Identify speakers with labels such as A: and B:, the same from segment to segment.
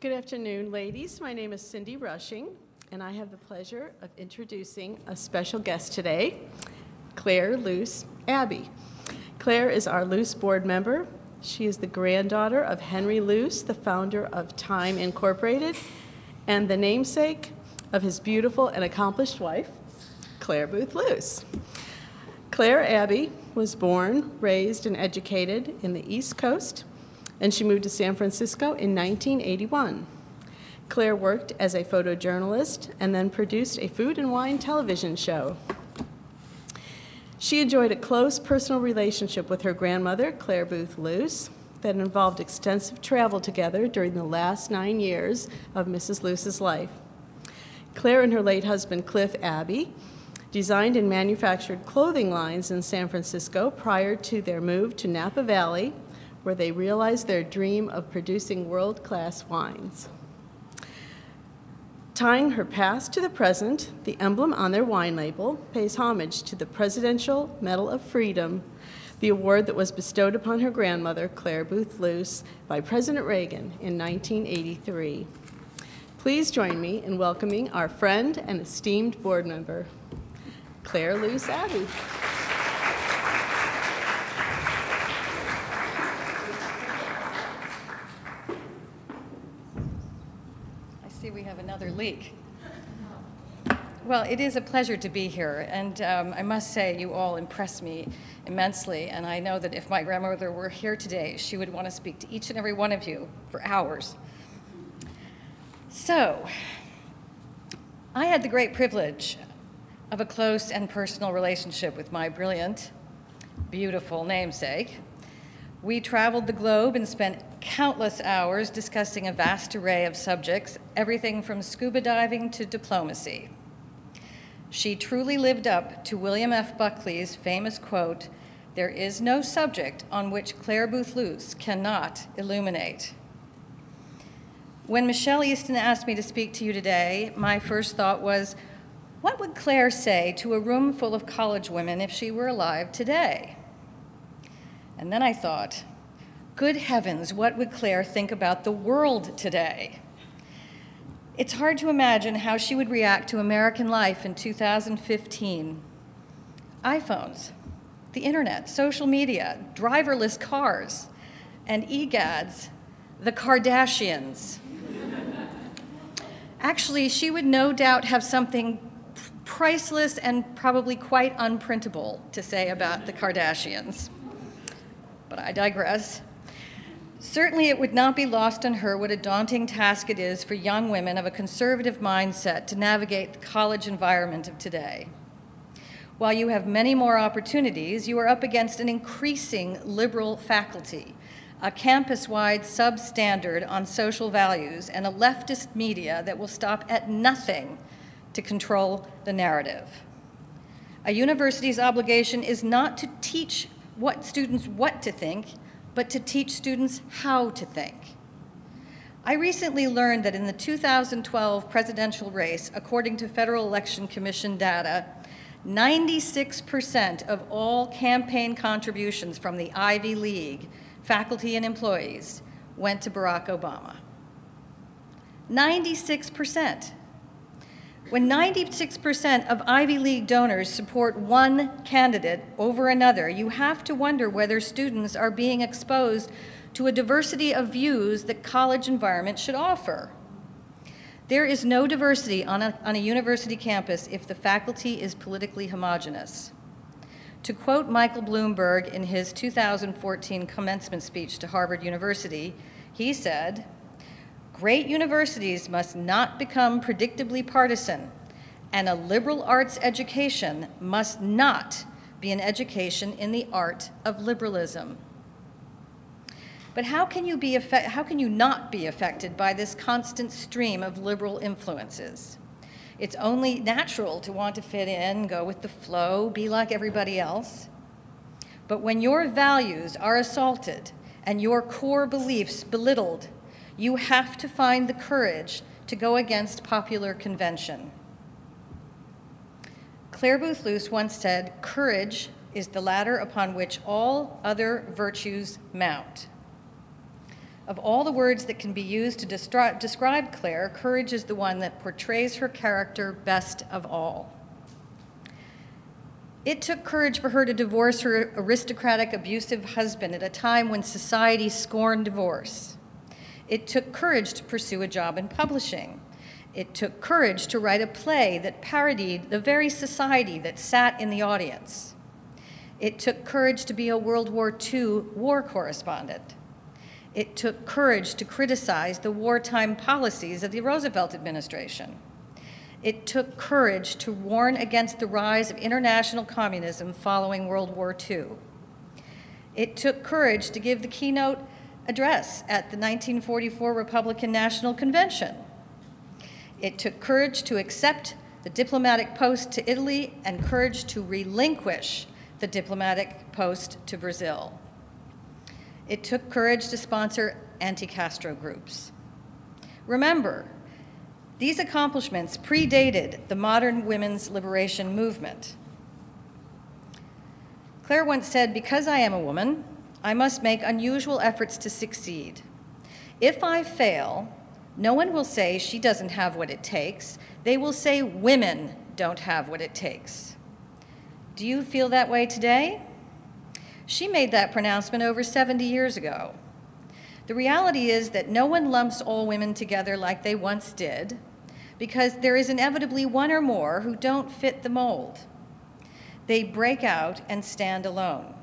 A: Good afternoon, ladies. My name is Cindy Rushing, and I have the pleasure of introducing a special guest today, Claire Luce Abbey. Claire is our Luce board member. She is the granddaughter of Henry Luce, the founder of Time Incorporated, and the namesake of his beautiful and accomplished wife, Claire Boothe Luce. Claire Abbey was born, raised, and educated in the East Coast, and she moved to San Francisco in 1981. Claire worked as a photojournalist and then produced a food and wine television show. She enjoyed a close personal relationship with her grandmother, Claire Boothe Luce, that involved extensive travel together during the last nine years of Mrs. Luce's life. Claire and her late husband, Cliff Abbey, designed and manufactured clothing lines in San Francisco prior to their move to Napa Valley, where they realized their dream of producing world class wines. Tying her past to the present, the emblem on their wine label pays homage to the Presidential Medal of Freedom, the award that was bestowed upon her grandmother, Claire Boothe Luce, by President Reagan in 1983. Please join me in welcoming our friend and esteemed board member, Claire Luce Abbey.
B: I see we have another leak. Well, it is a pleasure to be here, and um, I must say, you all impress me immensely. And I know that if my grandmother were here today, she would want to speak to each and every one of you for hours. So, I had the great privilege of a close and personal relationship with my brilliant, beautiful namesake. We traveled the globe and spent countless hours discussing a vast array of subjects, everything from scuba diving to diplomacy. She truly lived up to William F. Buckley's famous quote There is no subject on which Claire Boothe Luce cannot illuminate. When Michelle Easton asked me to speak to you today, my first thought was, what would Claire say to a room full of college women if she were alive today? And then I thought, good heavens, what would Claire think about the world today? It's hard to imagine how she would react to American life in 2015. iPhones, the internet, social media, driverless cars, and egads, the Kardashians. Actually, she would no doubt have something priceless and probably quite unprintable to say about the Kardashians. But I digress. Certainly, it would not be lost on her what a daunting task it is for young women of a conservative mindset to navigate the college environment of today. While you have many more opportunities, you are up against an increasing liberal faculty, a campus wide substandard on social values, and a leftist media that will stop at nothing to control the narrative. A university's obligation is not to teach what students what to think, but to teach students how to think. I recently learned that in the 2012 presidential race, according to Federal Election Commission data, 96% of all campaign contributions from the Ivy League, faculty and employees, went to Barack Obama. 96%. When 96% of Ivy League donors support one candidate over another, you have to wonder whether students are being exposed to a diversity of views that college environment should offer. There is no diversity on a, on a university campus if the faculty is politically homogenous. To quote Michael Bloomberg in his 2014 commencement speech to Harvard University, he said, Great universities must not become predictably partisan, and a liberal arts education must not be an education in the art of liberalism. But how can you, be how can you not be affected by this constant stream of liberal influences? It's only natural to want to fit in, go with the flow, be like everybody else. But when your values are assaulted and your core beliefs belittled, you have to find the courage to go against popular convention. Claire Boothe Luce once said, Courage is the ladder upon which all other virtues mount. Of all the words that can be used to destri- describe Claire, courage is the one that portrays her character best of all. It took courage for her to divorce her aristocratic, abusive husband at a time when society scorned divorce. It took courage to pursue a job in publishing. It took courage to write a play that parodied the very society that sat in the audience. It took courage to be a World War II war correspondent. It took courage to criticize the wartime policies of the Roosevelt administration. It took courage to warn against the rise of international communism following World War II. It took courage to give the keynote address at the 1944 Republican National Convention. It took courage to accept the diplomatic post to Italy and courage to relinquish the diplomatic post to Brazil. It took courage to sponsor anti Castro groups. Remember, these accomplishments predated the modern women's liberation movement. Claire once said, Because I am a woman, I must make unusual efforts to succeed. If I fail, no one will say she doesn't have what it takes. They will say women don't have what it takes. Do you feel that way today? She made that pronouncement over 70 years ago. The reality is that no one lumps all women together like they once did, because there is inevitably one or more who don't fit the mold. They break out and stand alone.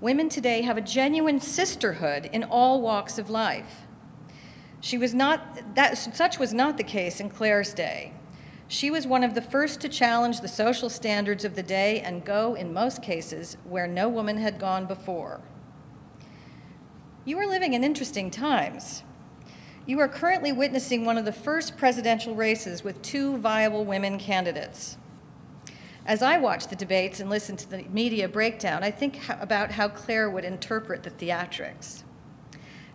B: Women today have a genuine sisterhood in all walks of life. She was not, that, such was not the case in Claire's day. She was one of the first to challenge the social standards of the day and go, in most cases, where no woman had gone before. You are living in interesting times. You are currently witnessing one of the first presidential races with two viable women candidates. As I watch the debates and listen to the media breakdown, I think about how Claire would interpret the theatrics.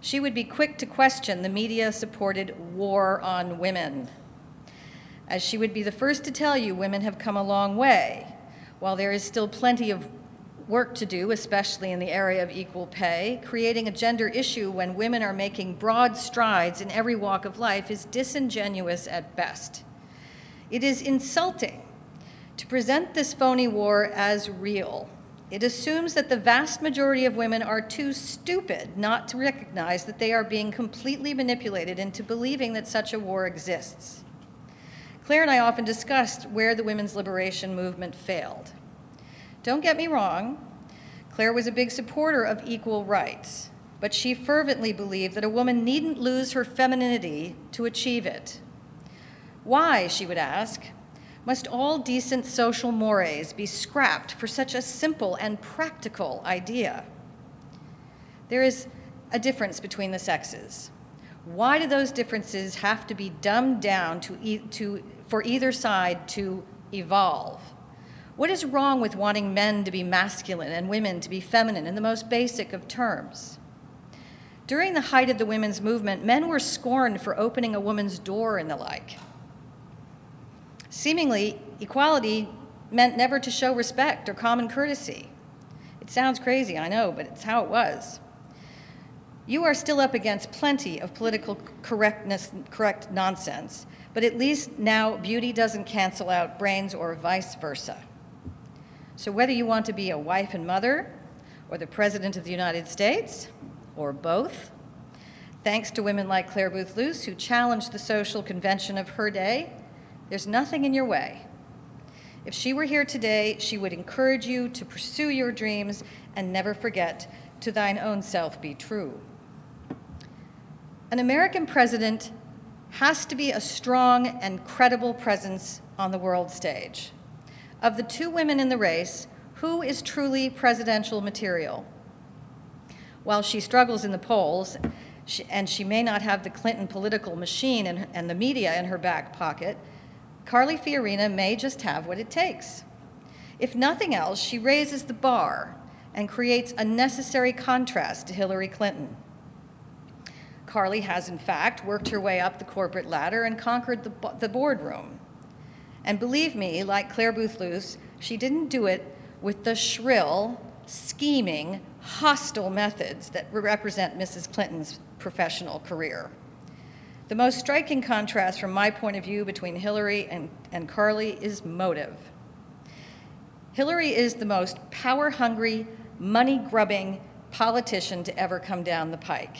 B: She would be quick to question the media supported war on women as she would be the first to tell you, women have come a long way. While there is still plenty of work to do, especially in the area of equal pay, creating a gender issue when women are making broad strides in every walk of life is disingenuous at best. It is insulting to present this phony war as real. It assumes that the vast majority of women are too stupid not to recognize that they are being completely manipulated into believing that such a war exists. Claire and I often discussed where the women's liberation movement failed. Don't get me wrong, Claire was a big supporter of equal rights, but she fervently believed that a woman needn't lose her femininity to achieve it. Why, she would ask, must all decent social mores be scrapped for such a simple and practical idea? There is a difference between the sexes. Why do those differences have to be dumbed down to, e- to for either side to evolve. What is wrong with wanting men to be masculine and women to be feminine in the most basic of terms? During the height of the women's movement, men were scorned for opening a woman's door and the like. Seemingly, equality meant never to show respect or common courtesy. It sounds crazy, I know, but it's how it was. You are still up against plenty of political correctness, correct nonsense, but at least now beauty doesn't cancel out brains or vice versa. So, whether you want to be a wife and mother, or the President of the United States, or both, thanks to women like Claire Boothe Luce who challenged the social convention of her day, there's nothing in your way. If she were here today, she would encourage you to pursue your dreams and never forget to thine own self be true. An American president has to be a strong and credible presence on the world stage. Of the two women in the race, who is truly presidential material? While she struggles in the polls, and she may not have the Clinton political machine and the media in her back pocket, Carly Fiorina may just have what it takes. If nothing else, she raises the bar and creates a necessary contrast to Hillary Clinton. Carly has, in fact, worked her way up the corporate ladder and conquered the, the boardroom. And believe me, like Claire Boothe Luce, she didn't do it with the shrill, scheming, hostile methods that represent Mrs. Clinton's professional career. The most striking contrast from my point of view between Hillary and, and Carly is motive. Hillary is the most power hungry, money grubbing politician to ever come down the pike.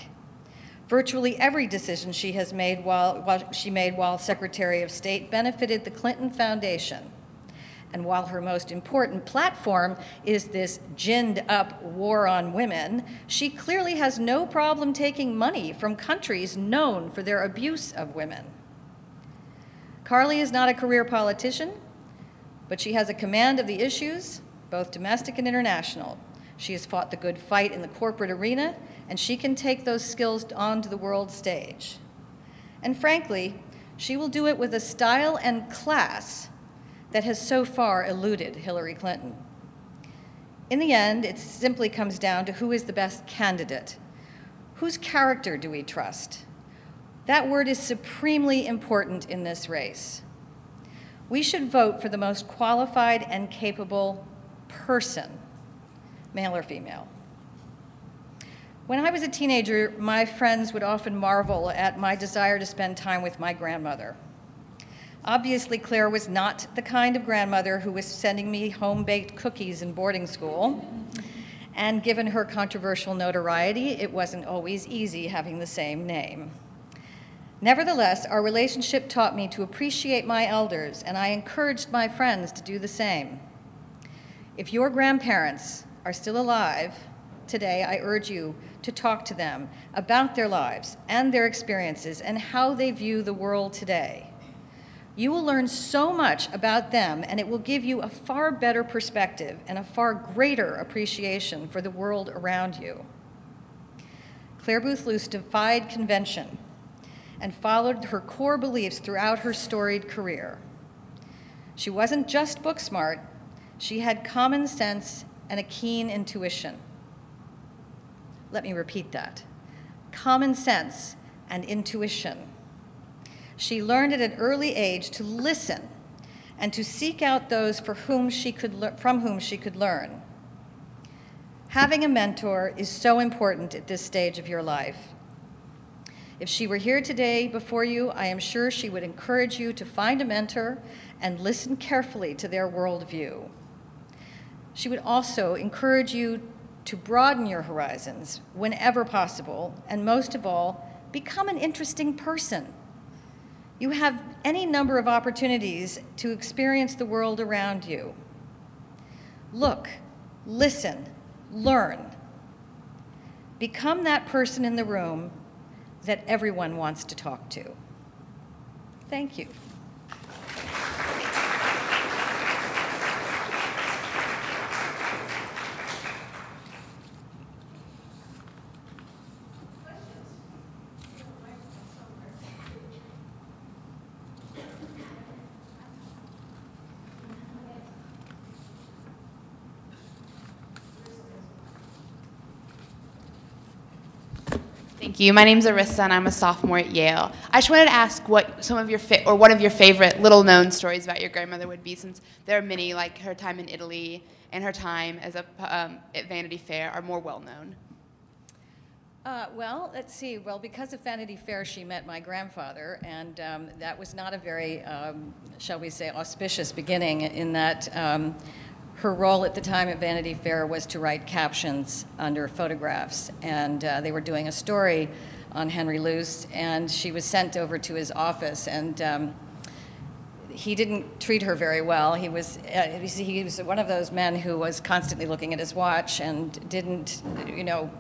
B: Virtually every decision she has made while, while, she made while Secretary of State benefited the Clinton Foundation. And while her most important platform is this ginned up war on women, she clearly has no problem taking money from countries known for their abuse of women. Carly is not a career politician, but she has a command of the issues, both domestic and international. She has fought the good fight in the corporate arena, and she can take those skills onto the world stage. And frankly, she will do it with a style and class that has so far eluded Hillary Clinton. In the end, it simply comes down to who is the best candidate. Whose character do we trust? That word is supremely important in this race. We should vote for the most qualified and capable person, male or female. When I was a teenager, my friends would often marvel at my desire to spend time with my grandmother. Obviously, Claire was not the kind of grandmother who was sending me home baked cookies in boarding school. And given her controversial notoriety, it wasn't always easy having the same name. Nevertheless, our relationship taught me to appreciate my elders, and I encouraged my friends to do the same. If your grandparents are still alive today, I urge you to talk to them about their lives and their experiences and how they view the world today. You will learn so much about them, and it will give you a far better perspective and a far greater appreciation for the world around you. Claire Boothe Luce defied convention and followed her core beliefs throughout her storied career. She wasn't just book smart, she had common sense and a keen intuition. Let me repeat that common sense and intuition. She learned at an early age to listen and to seek out those for whom she could le- from whom she could learn. Having a mentor is so important at this stage of your life. If she were here today before you, I am sure she would encourage you to find a mentor and listen carefully to their worldview. She would also encourage you to broaden your horizons whenever possible, and most of all, become an interesting person. You have any number of opportunities to experience the world around you. Look, listen, learn. Become that person in the room that everyone wants to talk to. Thank you.
C: Thank you. My name's Arissa, and I'm a sophomore at Yale. I just wanted to ask what some of your fa- or one of your favorite little-known stories about your grandmother would be, since there are many, like her time in Italy and her time as a um, at Vanity Fair, are more well-known.
B: Uh, well, let's see. Well, because of Vanity Fair, she met my grandfather, and um, that was not a very, um, shall we say, auspicious beginning in that um, her role at the time at Vanity Fair was to write captions under photographs, and uh, they were doing a story on Henry Luce, and she was sent over to his office, and um, he didn't treat her very well. He was uh, he was one of those men who was constantly looking at his watch and didn't, you know,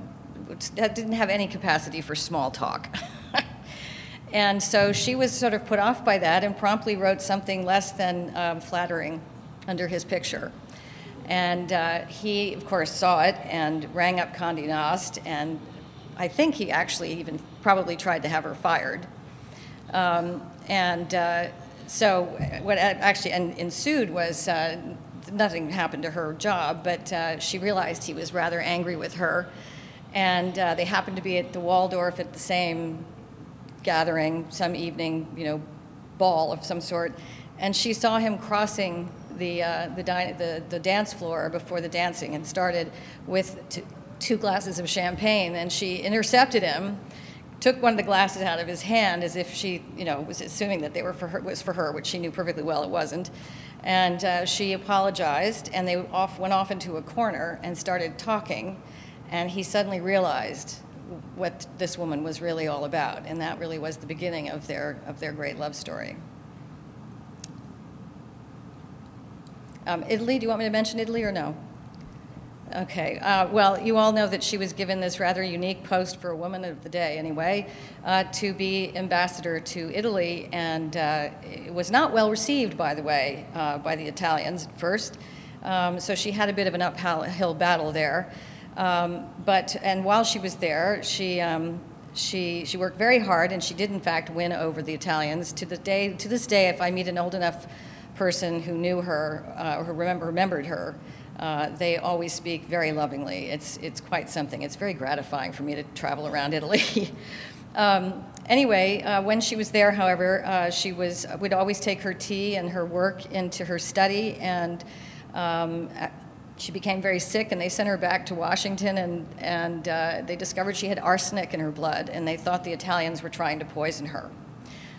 B: didn't have any capacity for small talk. and so she was sort of put off by that and promptly wrote something less than um, flattering under his picture. And uh, he, of course, saw it and rang up Condé Nast, and I think he actually even probably tried to have her fired. Um, and uh, so, what actually ensued was uh, nothing happened to her job, but uh, she realized he was rather angry with her. And uh, they happened to be at the Waldorf at the same gathering, some evening, you know, ball of some sort. And she saw him crossing the, uh, the, the, the dance floor before the dancing and started with t- two glasses of champagne. And she intercepted him, took one of the glasses out of his hand as if she, you know, was assuming that they were for her, was for her, which she knew perfectly well it wasn't. And uh, she apologized, and they off, went off into a corner and started talking. And he suddenly realized what this woman was really all about, and that really was the beginning of their, of their great love story. Um, Italy, do you want me to mention Italy or no? Okay, uh, well, you all know that she was given this rather unique post for a woman of the day, anyway, uh, to be ambassador to Italy, and uh, it was not well received, by the way, uh, by the Italians at first. Um, so she had a bit of an uphill battle there. Um, but and while she was there, she um, she she worked very hard, and she did in fact win over the Italians. To the day to this day, if I meet an old enough person who knew her uh, or who remember, remembered her, uh, they always speak very lovingly. It's it's quite something. It's very gratifying for me to travel around Italy. um, anyway, uh, when she was there, however, uh, she was would always take her tea and her work into her study and. Um, she became very sick and they sent her back to Washington and, and uh, they discovered she had arsenic in her blood and they thought the Italians were trying to poison her.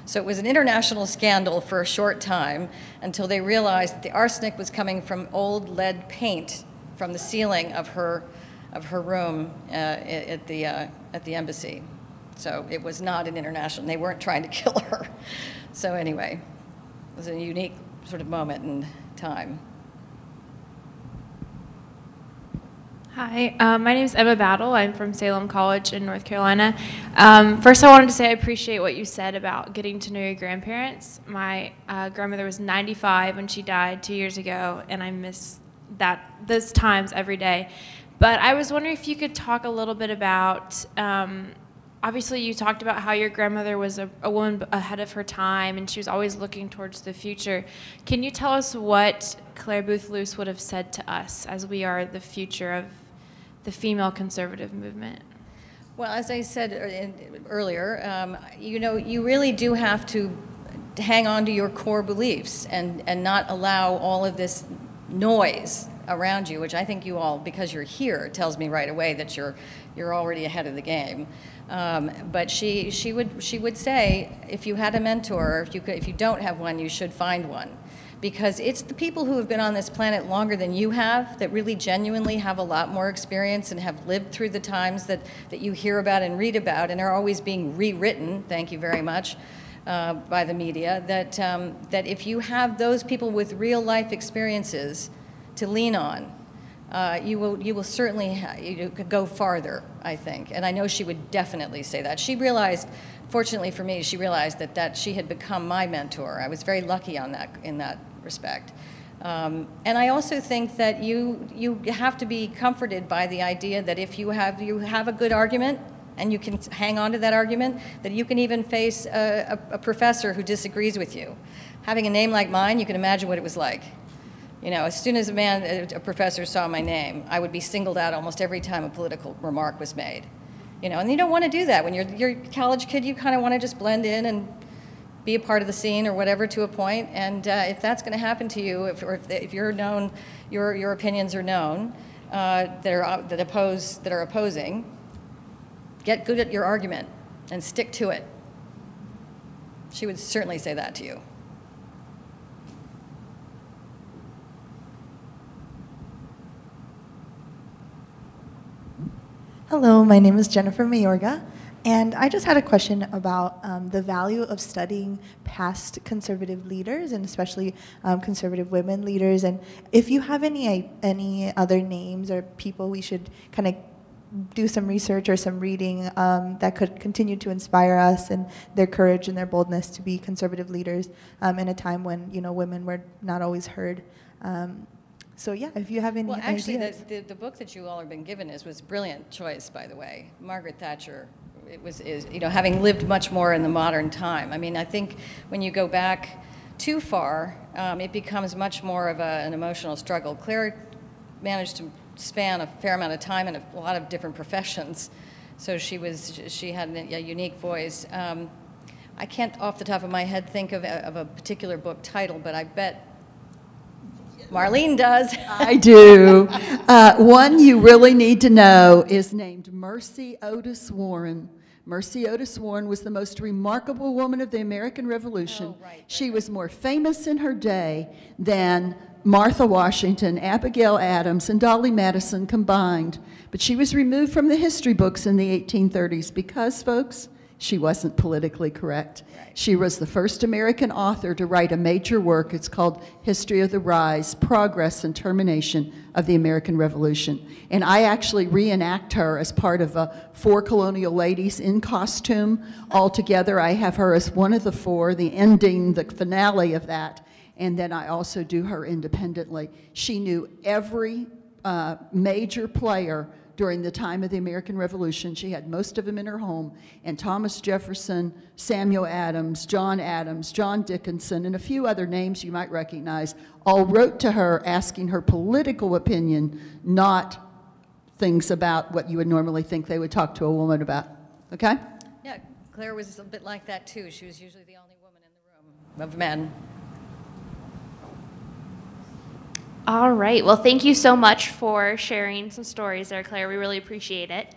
B: So it was an international scandal for a short time until they realized that the arsenic was coming from old lead paint from the ceiling of her, of her room uh, at, the, uh, at the embassy. So it was not an international, they weren't trying to kill her. So anyway, it was a unique sort of moment in time.
D: Hi, um, my name is Emma Battle. I'm from Salem College in North Carolina. Um, first, I wanted to say I appreciate what you said about getting to know your grandparents. My uh, grandmother was 95 when she died two years ago, and I miss that those times every day. But I was wondering if you could talk a little bit about. Um, obviously, you talked about how your grandmother was a, a woman ahead of her time, and she was always looking towards the future. Can you tell us what Claire Boothe Luce would have said to us as we are the future of the female conservative movement?
B: Well, as I said earlier, um, you know, you really do have to hang on to your core beliefs and, and not allow all of this noise around you, which I think you all, because you're here, tells me right away that you're, you're already ahead of the game. Um, but she, she, would, she would say, if you had a mentor, if you, could, if you don't have one, you should find one because it's the people who have been on this planet longer than you have that really genuinely have a lot more experience and have lived through the times that, that you hear about and read about and are always being rewritten, thank you very much, uh, by the media, that, um, that if you have those people with real life experiences to lean on, uh, you will you will certainly you go farther, I think. And I know she would definitely say that. She realized fortunately for me, she realized that, that she had become my mentor. I was very lucky on that, in that respect. Um, and I also think that you, you have to be comforted by the idea that if you have, you have a good argument and you can hang on to that argument, that you can even face a, a, a professor who disagrees with you. Having a name like mine, you can imagine what it was like. You know, as soon as a man, a professor saw my name, I would be singled out almost every time a political remark was made. You know, and you don't want to do that when you're you're a college kid. You kind of want to just blend in and be a part of the scene or whatever to a point. And uh, if that's going to happen to you, if, or if, if you're known, your your opinions are known uh, that are uh, that oppose that are opposing, get good at your argument and stick to it. She would certainly say that to you.
E: Hello, my name is Jennifer Mayorga, and I just had a question about um, the value of studying past conservative leaders, and especially um, conservative women leaders. And if you have any any other names or people we should kind of do some research or some reading um, that could continue to inspire us and their courage and their boldness to be conservative leaders um, in a time when you know women were not always heard. Um, so yeah, if you have any
B: well, actually,
E: ideas.
B: The, the, the book that you all have been given is was brilliant choice, by the way. Margaret Thatcher, it was is you know having lived much more in the modern time. I mean, I think when you go back too far, um, it becomes much more of a, an emotional struggle. Claire managed to span a fair amount of time in a, lot of different professions, so she was she had a, unique voice. Um, I can't, off the top of my head, think of a, of a particular book title, but I bet Marlene does.
F: I do. Uh, one you really need to know is named Mercy Otis Warren. Mercy Otis Warren was the most remarkable woman of the American Revolution.
B: Oh, right,
F: She was more famous in her day than Martha Washington, Abigail Adams, and Dolley Madison combined. But she was removed from the history books in the 1830s because, folks, she wasn't politically correct. She was the first American author to write a major work. It's called History of the Rise, Progress, and Termination of the American Revolution. And I actually reenact her as part of uh, four colonial ladies in costume. All together, I have her as one of the four, the ending, the finale of that. And then I also do her independently. She knew every uh, major player during the time of the American Revolution. She had most of them in her home. And Thomas Jefferson, Samuel Adams, John Adams, John Dickinson, and a few other names you might recognize all wrote to her asking her political opinion, not things about what you would normally think they would talk to a woman about. Okay?
B: Yeah, Claire was a bit like that, too. She was usually the only woman in the room of men.
G: All right. Well, thank you so much for sharing some stories there, Claire. We really appreciate it.